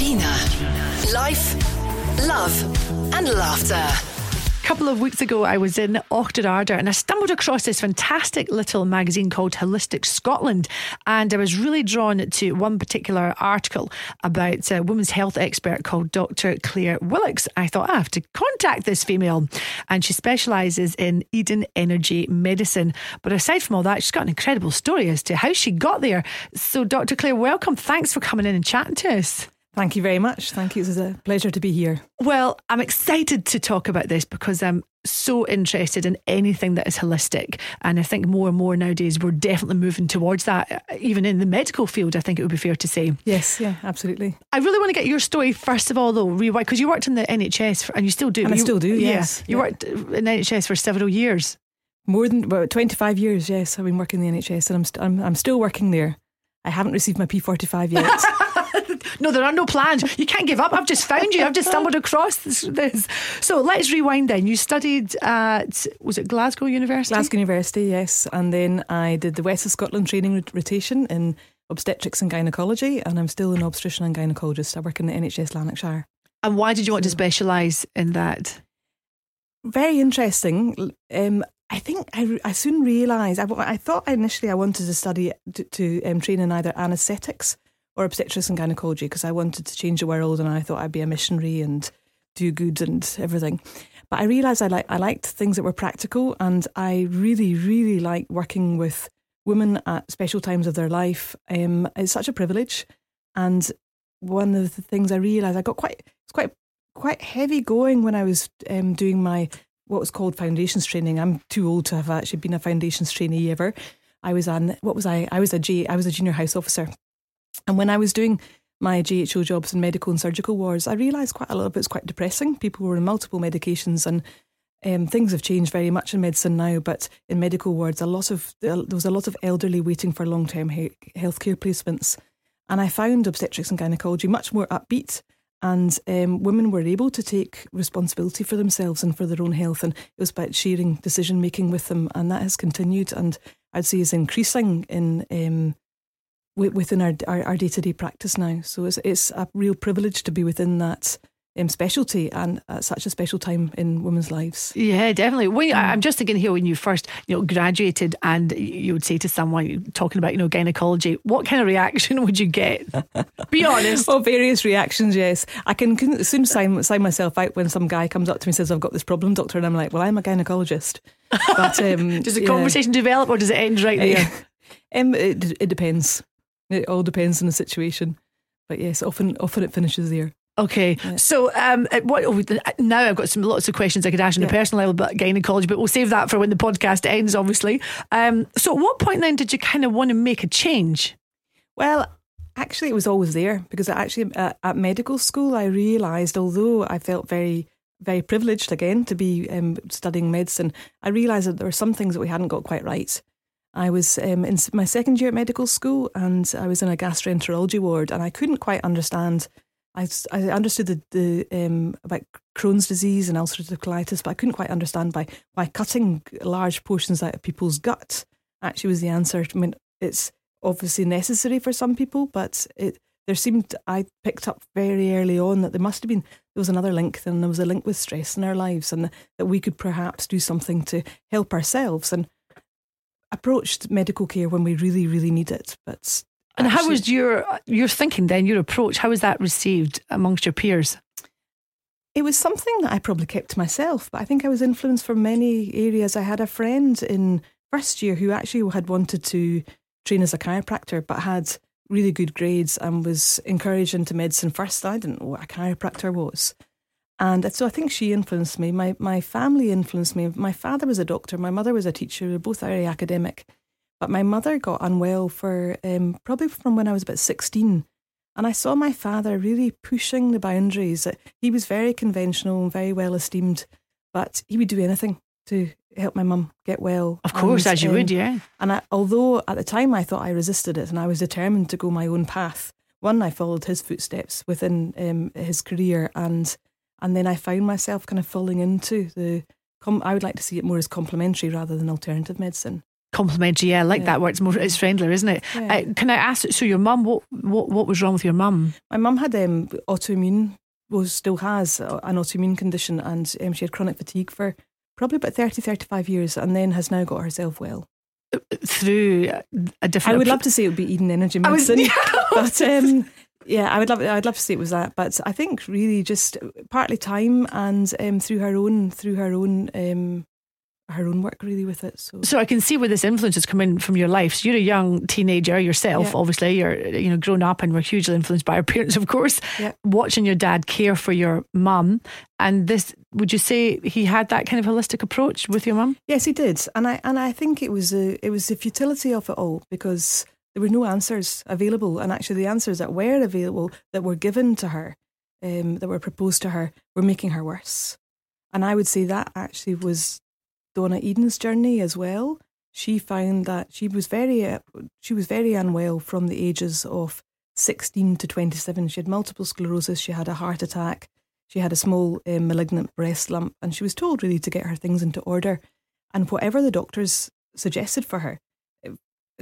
Gina. Life, love, and laughter. A couple of weeks ago, I was in Auchterarder and I stumbled across this fantastic little magazine called Holistic Scotland. And I was really drawn to one particular article about a women's health expert called Dr. Clare Willocks. I thought, ah, I have to contact this female. And she specialises in Eden Energy Medicine. But aside from all that, she's got an incredible story as to how she got there. So, Dr. Claire, welcome. Thanks for coming in and chatting to us. Thank you very much. Thank you. It's a pleasure to be here. Well, I'm excited to talk about this because I'm so interested in anything that is holistic. And I think more and more nowadays we're definitely moving towards that. Even in the medical field, I think it would be fair to say. Yes, yeah, absolutely. I really want to get your story first of all, though, because you worked in the NHS for, and you still do. And you, I still do, yeah, yes. You yeah. worked in the NHS for several years. More than well, 25 years, yes. I've been working in the NHS and I'm, st- I'm, I'm still working there. I haven't received my P45 yet. no, there are no plans. You can't give up. I've just found you. I've just stumbled across this. this. So let's rewind then. You studied at, was it Glasgow University? Glasgow University, yes. And then I did the West of Scotland training rotation in obstetrics and gynecology, and I'm still an obstetrician and gynecologist. I work in the NHS Lanarkshire. And why did you want to specialise in that? Very interesting. Um, I think I, I soon realised, I, I thought initially I wanted to study to, to um, train in either anaesthetics or obstetrics and gynecology because I wanted to change the world and I thought I'd be a missionary and do good and everything. But I realised I, like, I liked things that were practical and I really, really like working with women at special times of their life. Um, it's such a privilege. And one of the things I realised, I got quite, it's quite, quite heavy going when I was um, doing my what was called foundations training. I'm too old to have actually been a foundations trainee ever. I was on what was I? I was a G. I was a junior house officer, and when I was doing my GHO jobs in medical and surgical wards, I realised quite a lot of it was quite depressing. People were on multiple medications, and um, things have changed very much in medicine now. But in medical wards, a lot of there was a lot of elderly waiting for long term he- healthcare placements, and I found obstetrics and gynecology much more upbeat and um, women were able to take responsibility for themselves and for their own health. And it was about sharing decision making with them, and that has continued. And I'd say is increasing in um, within our our day to day practice now. So it's it's a real privilege to be within that. Um, specialty and at such a special time in women's lives. Yeah, definitely. When, I'm just thinking here when you first, you know, graduated and you would say to someone talking about, you know, gynecology, what kind of reaction would you get? Be honest. well, various reactions. Yes, I can soon sign sign myself out when some guy comes up to me and says, "I've got this problem, doctor," and I'm like, "Well, I'm a gynecologist." But um, does the yeah. conversation develop or does it end right there? um, it, it depends. It all depends on the situation. But yes, often often it finishes there. Okay, yeah. so um, what now? I've got some lots of questions I could ask on yeah. a personal level about gynecology, but we'll save that for when the podcast ends, obviously. Um, so, at what point then did you kind of want to make a change? Well, actually, it was always there because actually at, at medical school, I realised although I felt very very privileged again to be um, studying medicine, I realised that there were some things that we hadn't got quite right. I was um, in my second year at medical school and I was in a gastroenterology ward and I couldn't quite understand I, I understood the, the um, about Crohn's disease and ulcerative colitis, but I couldn't quite understand by why cutting large portions out of people's gut actually was the answer. I mean, it's obviously necessary for some people, but it there seemed I picked up very early on that there must have been there was another link. and there was a link with stress in our lives, and that we could perhaps do something to help ourselves and approached medical care when we really, really need it, but and how was your your thinking then, your approach? How was that received amongst your peers? It was something that I probably kept to myself, but I think I was influenced from many areas. I had a friend in first year who actually had wanted to train as a chiropractor, but had really good grades and was encouraged into medicine first. I didn't know what a chiropractor was. And so I think she influenced me. My my family influenced me. My father was a doctor, my mother was a teacher, we were both very academic. But my mother got unwell for um, probably from when I was about 16. And I saw my father really pushing the boundaries. He was very conventional and very well esteemed, but he would do anything to help my mum get well. Of course, and, as you um, would, yeah. And I, although at the time I thought I resisted it and I was determined to go my own path, one, I followed his footsteps within um, his career, and and then I found myself kind of falling into the. I would like to see it more as complementary rather than alternative medicine. Complementary, yeah, I like Yeah. that word. It's more, it's friendlier, isn't it? Yeah. Uh, can I ask? So, your mum, what, what, what was wrong with your mum? My mum had um, autoimmune, well, still has uh, an autoimmune condition, and um, she had chronic fatigue for probably about 30, 35 years, and then has now got herself well. Through a different. I would love to say it would be Eden Energy I was- Medicine, but um, yeah, I would love. I'd love to say it was that, but I think really just partly time and um, through her own through her own um, her own work really with it. So So I can see where this influence is coming from your life. So you're a young teenager yourself, Yeah. obviously. You're you know grown up and were hugely influenced by your parents, of course. Yeah. Watching your dad care for your mum, and this would you say he had that kind of holistic approach with your mum? Yes, he did, and I and I think it was a, it was the futility of it all because there were no answers available, and actually the answers that were available that were given to her, um, that were proposed to her, were making her worse. And I would say that actually was Donna Eden's journey as well. She found that she was very uh, she was very unwell from the ages of sixteen to twenty seven. She had multiple sclerosis. She had a heart attack. She had a small um, malignant breast lump, and she was told really to get her things into order. And whatever the doctors suggested for her, uh,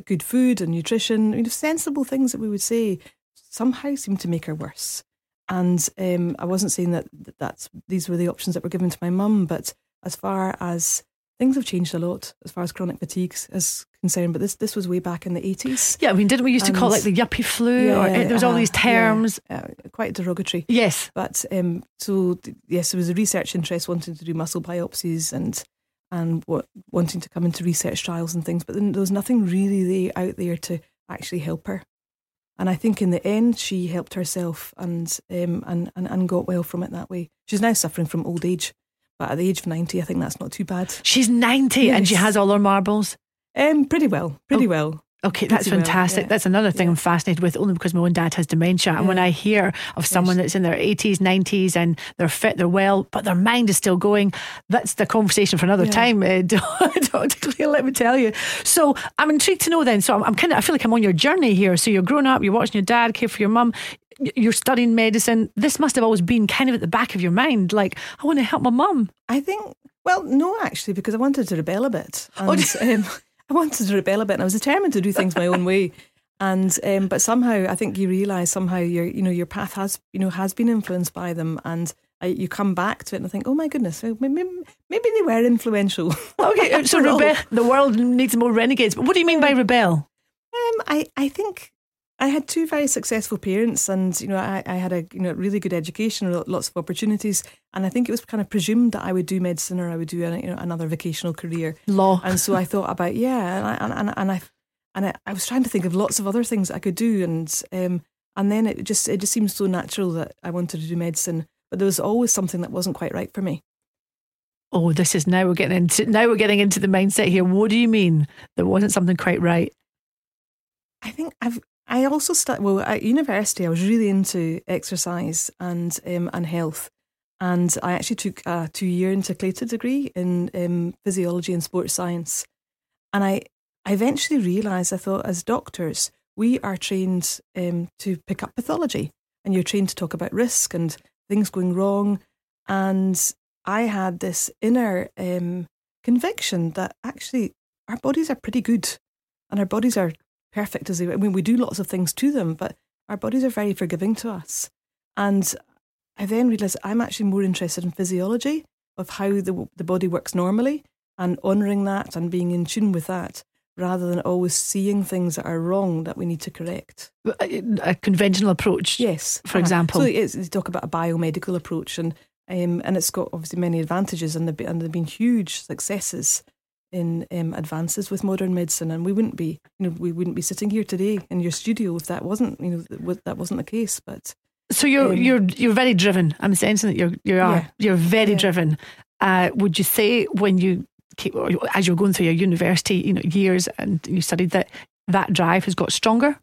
good food and nutrition, you know, sensible things that we would say, somehow seem to make her worse. And um, I wasn't saying that that that's these were the options that were given to my mum, but as far as things have changed a lot, as far as chronic fatigue is concerned. But this this was way back in the eighties. Yeah, I mean, didn't we used to call it like the yuppie flu? or there was all uh, these terms. yeah, uh, quite derogatory. Yes. But um, so yes, there was a research interest wanting to do muscle biopsies and and what wanting to come into research trials and things. But then there was nothing really there, out there to actually help her. And I think in the end, she helped herself and um, and, and and got well from it that way. She's now suffering from old age, but at the age of ninety, I think that's not too bad. She's 90 and she has all her marbles. Um, pretty well, pretty Oh. well. Okay, that's fantastic. yeah. That's another thing Yeah. I'm fascinated with, only because my own dad has dementia. And when I hear of someone that's in their 80s, 90s, and they're fit, they're well, but their mind is still going, that's the conversation for another time, uh, Dr. Clare, let me tell you. So I'm intrigued to know then. So I'm, I'm kind of, I feel like I'm on your journey here. So you're grown up, you're watching your dad care for your mum, you're studying medicine. This must have always been kind of at the back of your mind, like, I want to help my mum. I think, well, no, actually, because I wanted to rebel a bit. Oh, um, I wanted to rebel a bit, and I was determined to do things my own way. And um, but somehow, I think you realise somehow your you know your path has you know has been influenced by them, and uh, you come back to it and think, oh my goodness, maybe, maybe they were influential. Okay, so rebel, the world needs more renegades. But what do you mean by rebel? Um, I, I think I had two very successful parents, and you know, I, I had a you know really good education, lo- lots of opportunities, and I think it was kind of presumed that I would do medicine or I would do a, you know, another vocational career. Law. And so I thought about yeah, and I and, and, and I and I, I was trying to think of lots of other things I could do, and um, and then it just it just seemed so natural that I wanted to do medicine, but there was always something that wasn't quite right for me. Oh, this is now we're getting into now we're getting into the mindset here. What do you mean there wasn't something quite right? I think I've. I also started well at university. I was really into exercise and um, and health, and I actually took a two year integrated degree in um, physiology and sports science. And I, I eventually realised I thought as doctors we are trained um, to pick up pathology, and you're trained to talk about risk and things going wrong. And I had this inner um, conviction that actually our bodies are pretty good, and our bodies are perfect as they. I mean, we do lots of things to them, but our bodies are very forgiving to us. And I then realised I'm actually more interested in physiology of how the the body works normally and honouring that and being in tune with that, rather than always seeing things that are wrong that we need to correct. A, conventional approach. Yes, For uh-huh. example? so it's, they talk about a biomedical approach, and um, and it's got obviously many advantages, and there and there've been huge successes in um, advances with modern medicine, and we wouldn't be, you know, we wouldn't be sitting here today in your studio if that wasn't, you know, th- that wasn't the case. But So you're Um, you're you're very driven. I'm sensing that you're you are Yeah. you're very Yeah. driven. Uh, would you say when you keep, as you're going through your university, you know, years and you studied that that drive has got stronger?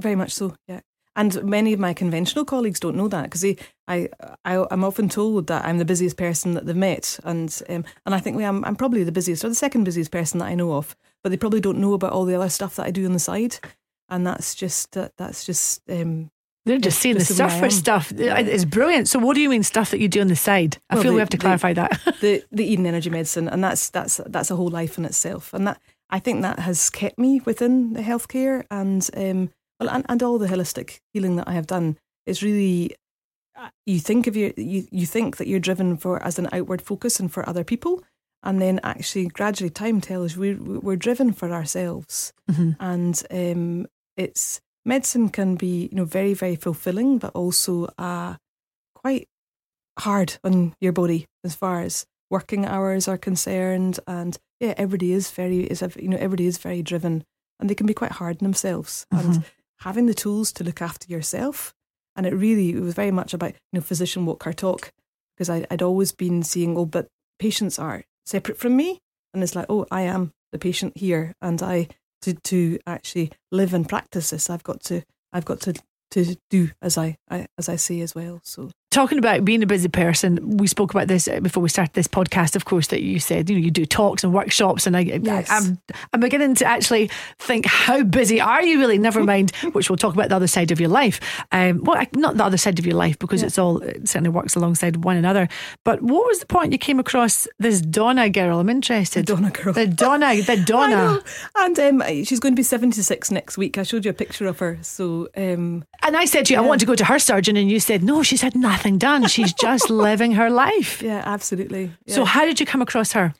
Very much so, yeah. And many of my conventional colleagues don't know that because I, I, I'm often told that I'm the busiest person that they've met, and um, and I think we, I'm, I'm probably the busiest or the second busiest person that I know of, but they probably don't know about all the other stuff that I do on the side, and that's just that, that's just um, They're just seeing the the surface stuff. It's brilliant. So what do you mean stuff that you do on the side? I Well, feel we have to the- clarify that. the the Eden Energy Medicine, and that's that's that's a whole life in itself, and that I think that has kept me within the healthcare and um, well, and, and all the holistic healing that I have done. is really uh, you think of your you, you think that you're driven for as an outward focus and for other people, and then actually gradually time tells we we're driven for ourselves, Mm-hmm. and um, it's medicine can be you know very very fulfilling, but also uh, quite hard on your body as far as working hours are concerned, and yeah, everybody is very is a- you know everybody is very driven, and they can be quite hard on themselves, and having the tools to look after yourself, and it really it was very much about you know physician walk our talk because I, I'd always been seeing oh but patients are separate from me, and it's like oh I am the patient here, and I to to actually live and practice this I've got to I've got to to do as I, I as I say as well. So Talking about being a busy person, we spoke about this uh, before we started this podcast. Of course, that you said you know you do talks and workshops, and I, Yes. I, am I'm beginning to actually think how busy are you really? Never mind, which we'll talk about the other side of your life. Um, well, not the other side of your life because it's all it certainly works alongside one another. But what was the point you came across this Donna girl? I'm interested. Donna girl. The Donna. The Donna. And um, she's going to be 76 next week. I showed you a picture of her. So um, And I said to you, I want to go to her surgeon, and you said no. She's had nothing done. She's just living her life. yeah, absolutely. Yeah. So how did you come across her?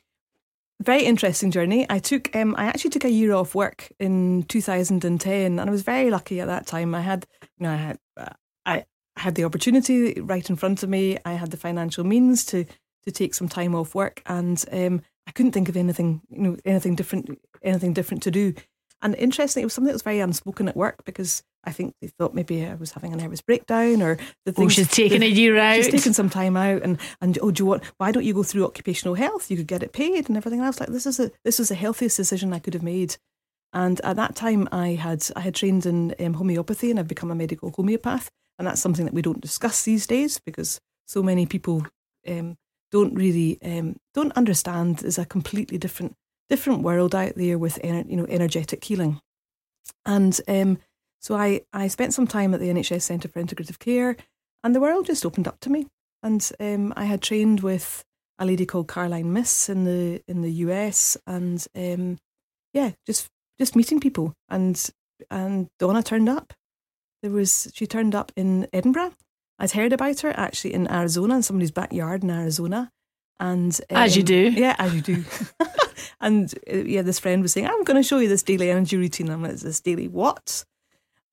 very interesting journey. I took um, I actually took a year off work in 2010, and I was very lucky at that time. I had you know I had uh, I had the opportunity right in front of me. I had the financial means to to take some time off work, and um, I couldn't think of anything you know anything different anything different to do. And interestingly, it was something that was very unspoken at work because I think they thought maybe I was having a nervous breakdown or the Oh, she's taking the- a year out. She's taking some time out, and and oh, do you want? Why don't you go through occupational health? You could get it paid and everything. And I was like, this is a this is the healthiest decision I could have made. And at that time, I had I had trained in um, homeopathy, and I've become a medical homeopath. And that's something that we don't discuss these days because so many people um, don't really um, don't understand. is a completely different different world out there with you know energetic healing. And um, so I, I spent some time at the NHS Centre for Integrative Care, and the world just opened up to me. And um, I had trained with a lady called Caroline Myss in the in the US, and um, yeah, just just meeting people. And and Donna turned up. There was she turned up in Edinburgh. I'd heard about her actually in Arizona, in somebody's backyard in Arizona. And As you um, do. yeah, as you do. and uh, yeah, this friend was saying, "I'm going to show you this daily energy routine." I'm like, this daily what?"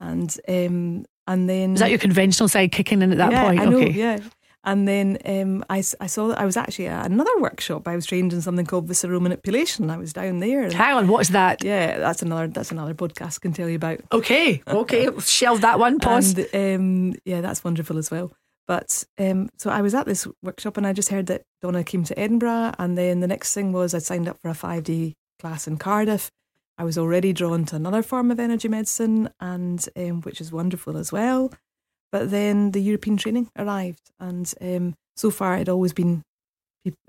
And um, and then Is that your conventional side kicking in at that yeah, point? I know, okay. yeah. And then um, I, I saw that I was actually at another workshop. I was trained in something called visceral manipulation. I was down there. and- Hang on, what's that? yeah, that's another that's another podcast I can tell you about. Okay, okay, shelve that one. Pause. And um, yeah, that's wonderful as well. But um, so I was at this workshop and I just heard that Donna came to Edinburgh. And then the next thing was I signed up for a five day class in Cardiff. I was already drawn to another form of energy medicine, and um, which is wonderful as well. But then the European training arrived, and um, so far it always been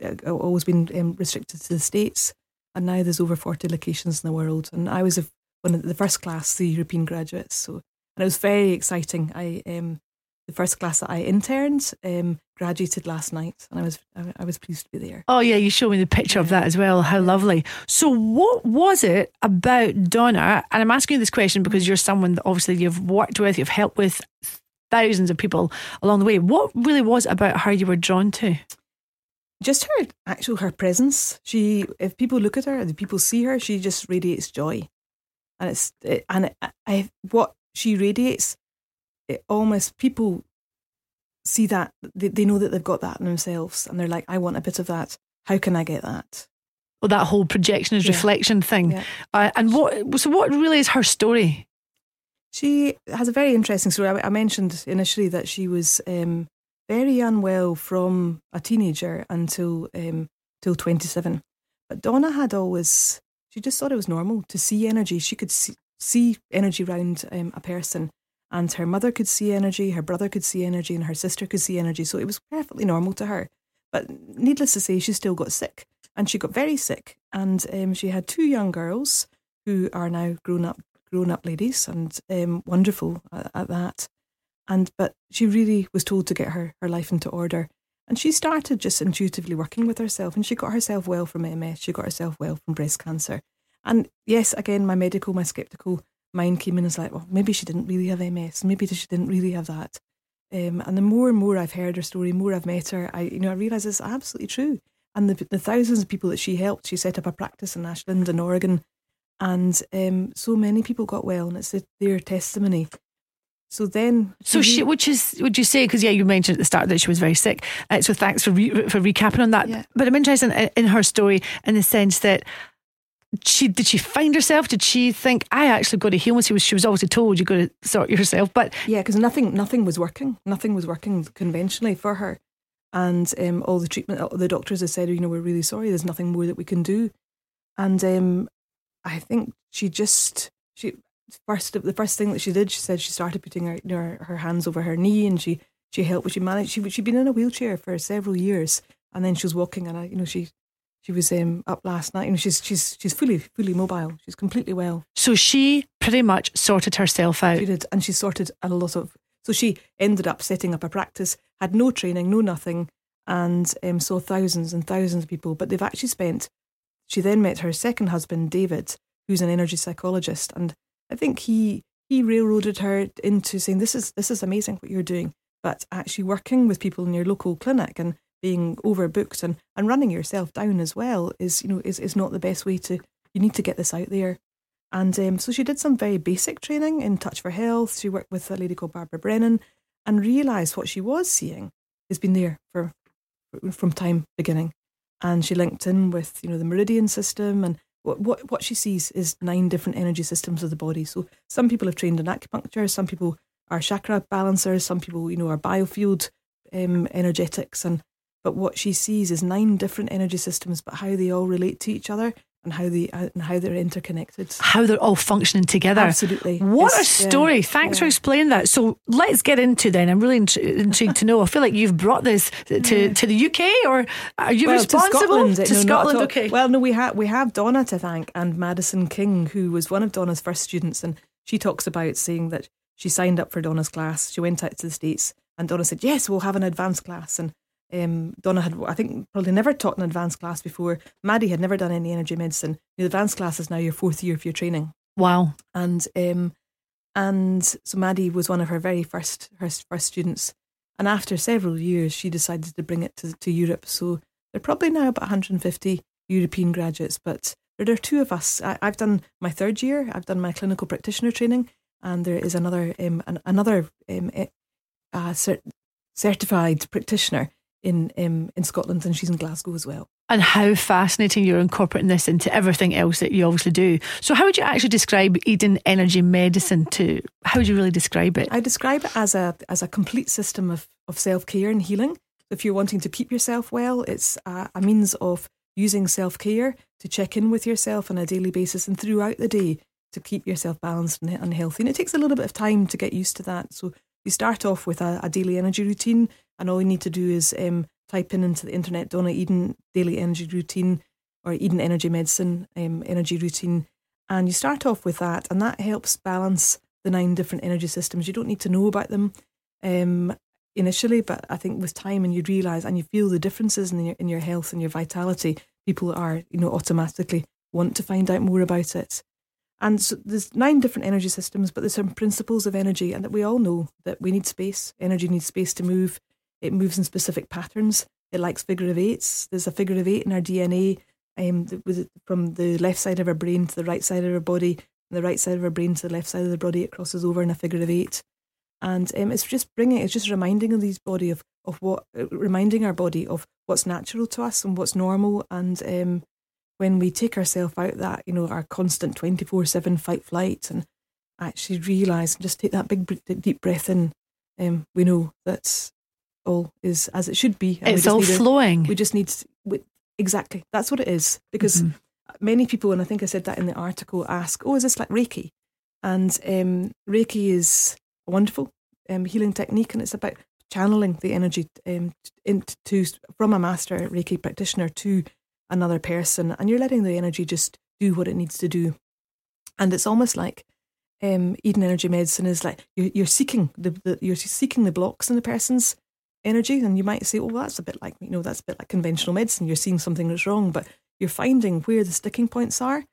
uh, always been um, restricted to the states, and now there's over forty locations in the world. And I was one of the first class, the European graduates. So and it was very exciting. I um, the first class that I interned um, graduated last night, and I was I, was pleased to be there. Oh yeah, you showed me the picture of that as well. How lovely. So what was it about Donna? And I'm asking you this question because you're someone that obviously you've worked with, you've helped with thousands of people along the way. What really was it about her you were drawn to? Just her actual her presence. She, if people look at her, if people see her, she just radiates joy, and it's it, and it, I what she radiates, it almost people see that they, they know that they've got that in themselves, and they're like, I want a bit of that. How can I get that? Well, that whole projection is Yeah. reflection thing. Yeah. Uh, and what? So what really is her story? She has a very interesting story. I, I mentioned initially that she was um, very unwell from a teenager until um, till twenty seven. But Donna had always she just thought it was normal to see energy. She could see, see energy around um, a person, and her mother could see energy, her brother could see energy, and her sister could see energy. So it was perfectly normal to her. But needless to say, she still got sick, and she got very sick, and um, she had two young girls who are now grown up grown up ladies and um, wonderful at, at that. And but she really was told to get her her life into order, and she started just intuitively working with herself, and she got herself well from MS. She got herself well from breast cancer, And yes, again, my medical, my skeptical mind came in and was like, well, maybe she didn't really have MS. Maybe she didn't really have that. Um, and the more and more I've heard her story, more I've met her, I you know I realise it's absolutely true. And the, the thousands of people that she helped, she set up a practice in Ashland in Oregon, and um, so many people got well, and it's their testimony. So then, so she, which is, would you say? Because yeah, you mentioned at the start that she was very sick. Uh, so thanks for re, for recapping on that. Yeah. But I'm interested in, in her story in the sense that she did she find herself? Did she think I actually got to heal? She was she was obviously told you got to sort yourself, but yeah, because nothing nothing was working. Nothing was working conventionally for her, and um, all the treatment, the doctors have said, you know, we're really sorry. There's nothing more that we can do, and um, I think she just she first the first thing that she did, she said she started putting her you know, her, her hands over her knee, and she she helped. She managed. She she'd been in a wheelchair for several years, and then she was walking, and I, you know she she was um, up last night, and she's she's she's fully fully mobile. She's completely well. So she pretty much sorted herself out. She did, and she sorted a lot of. So she ended up setting up a practice, had no training, no nothing, and um, saw thousands and thousands of people. But they've actually spent. She then met her second husband, David, who's an energy psychologist, and I think he he railroaded her into saying, "This is this is amazing what you're doing." But actually working with people in your local clinic and being overbooked and, and running yourself down as well is you know is, is not the best way to you need to get this out there. And um, so she did some very basic training in touch for health. She worked with a lady called Barbara Brennan and realized what she was seeing has been there for from time beginning. And she linked in with you know the meridian system and what, what what she sees is nine different energy systems of the body. So some people have trained in acupuncture some people are chakra balancers some people you know are biofield um, energetics and but what she sees is nine different energy systems, but how they all relate to each other and how they uh, and how they're interconnected. How they're all functioning together. Absolutely. What it's, a story! Yeah, Thanks yeah. for explaining that. So let's get into then. I'm really intrigued to know. I feel like you've brought this to, to the UK, or are you well, responsible to Scotland? To no, Scotland okay. Well, no, we have we have Donna to thank and Madison King, who was one of Donna's first students, and she talks about saying that she signed up for Donna's class. She went out to the states, and Donna said, "Yes, we'll have an advanced class." and um, Donna had, I think, probably never taught an advanced class before. Maddie had never done any energy medicine. The advanced class is now your fourth year of your training. Wow. And um, and so Maddie was one of her very first her first students. And after several years, she decided to bring it to, to Europe. So there are probably now about 150 European graduates, but there are two of us. I, have done my third year. I've done my clinical practitioner training, and there is another um, an, another um, uh, cert- certified practitioner in um, in Scotland, and she's in Glasgow as well. And how fascinating you're incorporating this into everything else that you obviously do. So, how would you actually describe Eden Energy Medicine? To how would you really describe it? I describe it as a as a complete system of of self care and healing. If you're wanting to keep yourself well, it's a, a means of using self care to check in with yourself on a daily basis and throughout the day to keep yourself balanced and healthy. And it takes a little bit of time to get used to that. So you start off with a, a daily energy routine and all you need to do is um, type in into the internet Donna Eden daily energy routine or Eden energy medicine um, energy routine, and you start off with that, and that helps balance the nine different energy systems. You don't need to know about them um, initially, but I think with time and you realise and you feel the differences in your in your health and your vitality, people are you know automatically want to find out more about it. And so there's nine different energy systems, but there's some principles of energy, and that we all know that we need space. Energy needs space to move. It moves in specific patterns. It likes figure of eights. There's a figure of eight in our DNA, um, from the left side of our brain to the right side of our body, and the right side of our brain to the left side of the body. It crosses over in a figure of eight, and um, it's just bringing, it's just reminding of these body of of what, uh, reminding our body of what's natural to us and what's normal. And um, when we take ourselves out that, you know, our constant twenty four seven fight flight, and actually realize, and just take that big deep breath in, um, we know that all is as it should be. it's all flowing. A, we just need we, exactly that's what it is because mm-hmm. many people, and I think I said that in the article, ask, "Oh, is this like Reiki?" And um, Reiki is a wonderful um, healing technique, and it's about channeling the energy um, into from a master Reiki practitioner to another person, and you're letting the energy just do what it needs to do. And it's almost like um, Eden Energy Medicine is like you're, you're seeking the, the, you're seeking the blocks in the person's energy, and you might say, "Oh, that's a bit like you know, that's a bit like conventional medicine. You're seeing something that's wrong, but you're finding where the sticking points are,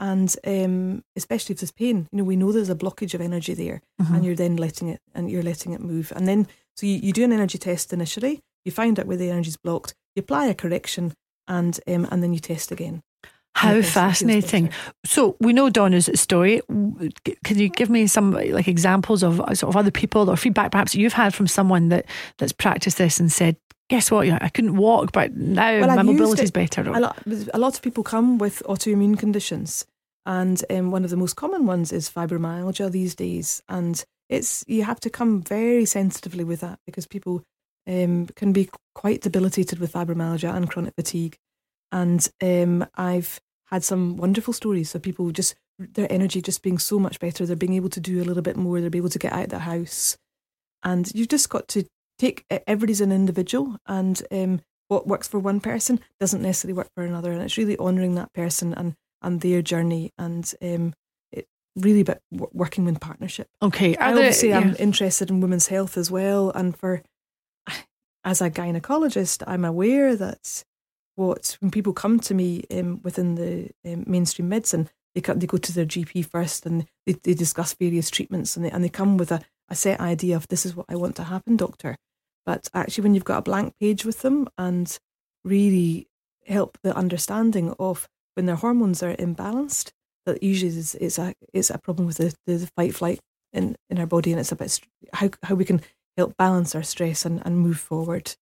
And um, especially if there's pain, you know, we know there's a blockage of energy there, Mm-hmm. and you're then letting it and you're letting it move. And then so you, you do an energy test initially, you find out where the energy is blocked, you apply a correction, and um, and then you test again. How And the person feels fascinating. So we know Donna's story. Can you give me some like examples of sort of other people or feedback perhaps you've had from someone that that's practiced this and said, guess what, you know, I couldn't walk, but now Well, my I've used mobility's better. A lot, a lot of people come with autoimmune conditions, and um, one of the most common ones is fibromyalgia these days. And it's you have to come very sensitively with that because people um, can be quite debilitated with fibromyalgia and chronic fatigue. And um, I've had some wonderful stories of people just their energy just being so much better. They're being able to do a little bit more. They're able to get out of the house, and you've just got to take everybody's an individual, and um, what works for one person doesn't necessarily work for another, and it's really honouring that person and and their journey, and um, it really about w- working in partnership. Okay. I there, obviously yeah. I'm interested in women's health as well, and for as a gynecologist, I'm aware that what when people come to me um, within the um, mainstream medicine, they co- they go to their GP first and they, they discuss various treatments, and they and they come with a, a set idea of this is what I want to happen, doctor. But actually, when you've got a blank page with them and really help the understanding of when their hormones are imbalanced, that usually is, is a it's a problem with the, the, the fight flight in, in our body, and it's about how how we can help balance our stress and, and move forward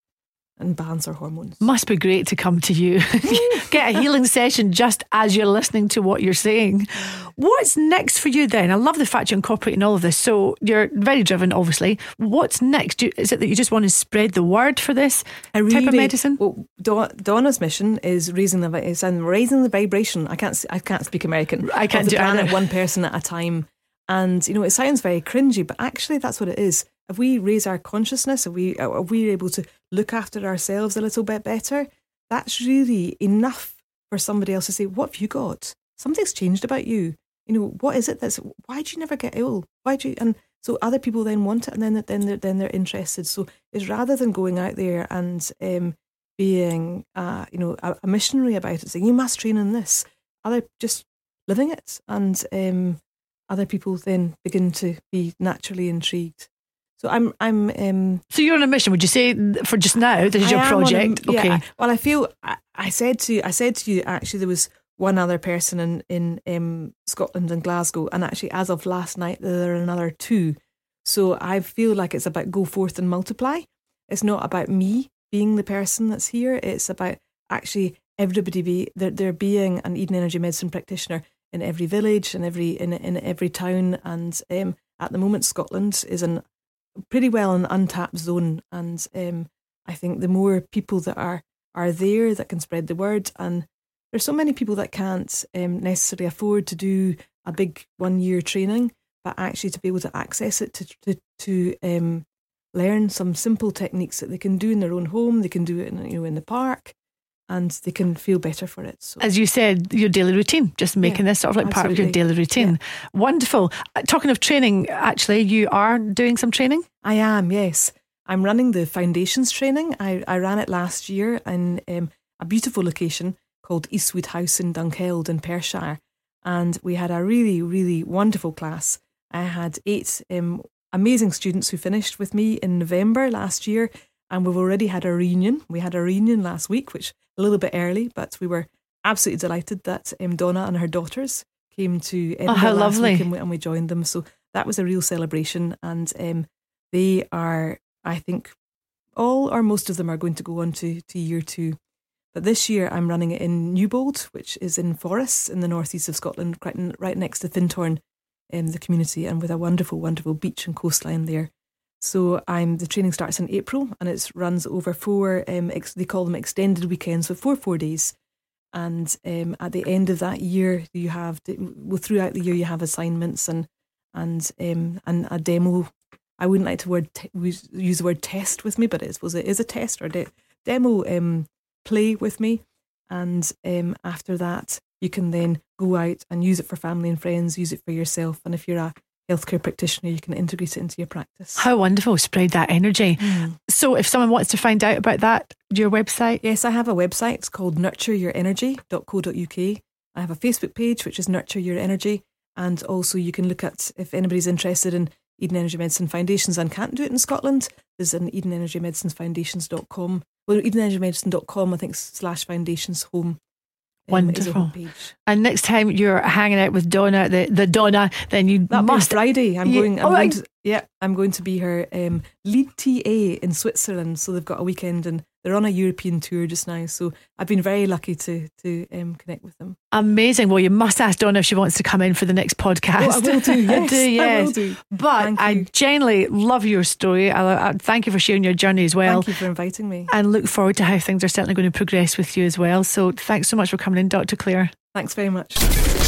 and balance our hormones. Must be great to come to you, get a healing session just as you're listening to what you're saying. What's next for you then? I love the fact you're incorporating all of this. So you're very driven, obviously. What's next? You, is it that you just want to spread the word for this I type of medicine? Well, Donna's mission is raising the is raising the vibration. I can't I can't speak American. I can't do either. one person at a time. And you know, it sounds very cringy, but actually, that's what it is. If we raise our consciousness, if we uh, if we're able to look after ourselves a little bit better, that's really enough for somebody else to say, "What have you got? Something's changed about you." You know, what is it that's why do you never get ill? Why do you and so other people then want it and then then they're, then they're interested. So it's rather than going out there and um, being uh, you know a, a missionary about it, saying you must train in this, other just living it, and um, other people then begin to be naturally intrigued. So I'm I'm um, So you're on a mission. Would you say for just now this is I your on a- project? yeah, okay. I- well, I feel I, I said to I said to you actually there was one other person in in um, Scotland and Glasgow, and actually as of last night there are another two. So I feel like it's about go forth and multiply. It's not about me being the person that's here. It's about actually everybody be there, there being an Eden Energy Medicine practitioner in every village and every in in every town. And um, at the moment, Scotland is an pretty well an untapped zone, and um, I think the more people that are are there that can spread the word, and there's so many people that can't um, necessarily afford to do a big one year training, but actually to be able to access it to to, to um, learn some simple techniques that they can do in their own home, they can do it in, you know in the park, and they can feel better for it. So As you said, your daily routine, just making Yeah, this sort of like part of your daily routine. Wonderful. Uh, Talking of training, actually, you are doing some training. I am, yes. I'm running the foundations training. I, I ran it last year in um, a beautiful location called Eastwood House in Dunkeld in Perthshire. And we had a really, really wonderful class. I had eight um, amazing students who finished with me in November last year. And we've already had a reunion. We had a reunion last week, which a little bit early, but we were absolutely delighted that um, Donna and her daughters came to Edinburgh Oh, how lovely. and we, and we joined them. So that was a real celebration. And um, they are, I think, all or most of them are going to go on to, to year two. But this year I'm running it in Newbold, which is in Forres in the northeast of Scotland, right, in, right next to Findhorn, um, the community, and with a wonderful, wonderful beach and coastline there. So I'm the training starts in April and it runs over four. Um, ex, they call them extended weekends, so four four days. And um, at the end of that year, you have well throughout the year you have assignments and and um, and a demo. I wouldn't like to word te- use the word test with me, but I suppose it is a test or de- demo um, play with me. And um, after that, you can then go out and use it for family and friends, use it for yourself. And if you're a healthcare practitioner, you can integrate it into your practice. How wonderful. Spread that energy. Mm. So, if someone wants to find out about that, your website, Yes, I have a website. It's called nurtureyourenergy.co.uk. I have a Facebook page, which is Nurture Your Energy. And also, you can look at if anybody's interested in Eden Energy Medicine Foundations and can't do it in Scotland, there's an Eden Energy Medicines Foundations.com. Well, EdenEnergyMedicine.com, I think, slash foundations home. Wonderful. And next time you're hanging out with Donna, the, the Donna, then you that must. Friday. I'm going. I'm oh, going to, yeah, I'm going to be her um, lead TA in Switzerland. So they've got a weekend and they're on a European tour just now, so I've been very lucky to to um, connect with them. Amazing. Well, you must ask Donna if she wants to come in for the next podcast. Oh, I will do. Yes, do, yes. I will do. But I genuinely love your story. I, I, thank you for sharing your journey as well. Thank you for inviting me, and look forward to how things are certainly going to progress with you as well. So, thanks so much for coming in, Dr. Clare. Thanks very much,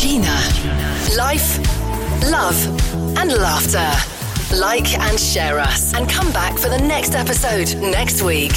Gina. Life, love, and laughter. Like and share us, and come back for the next episode next week.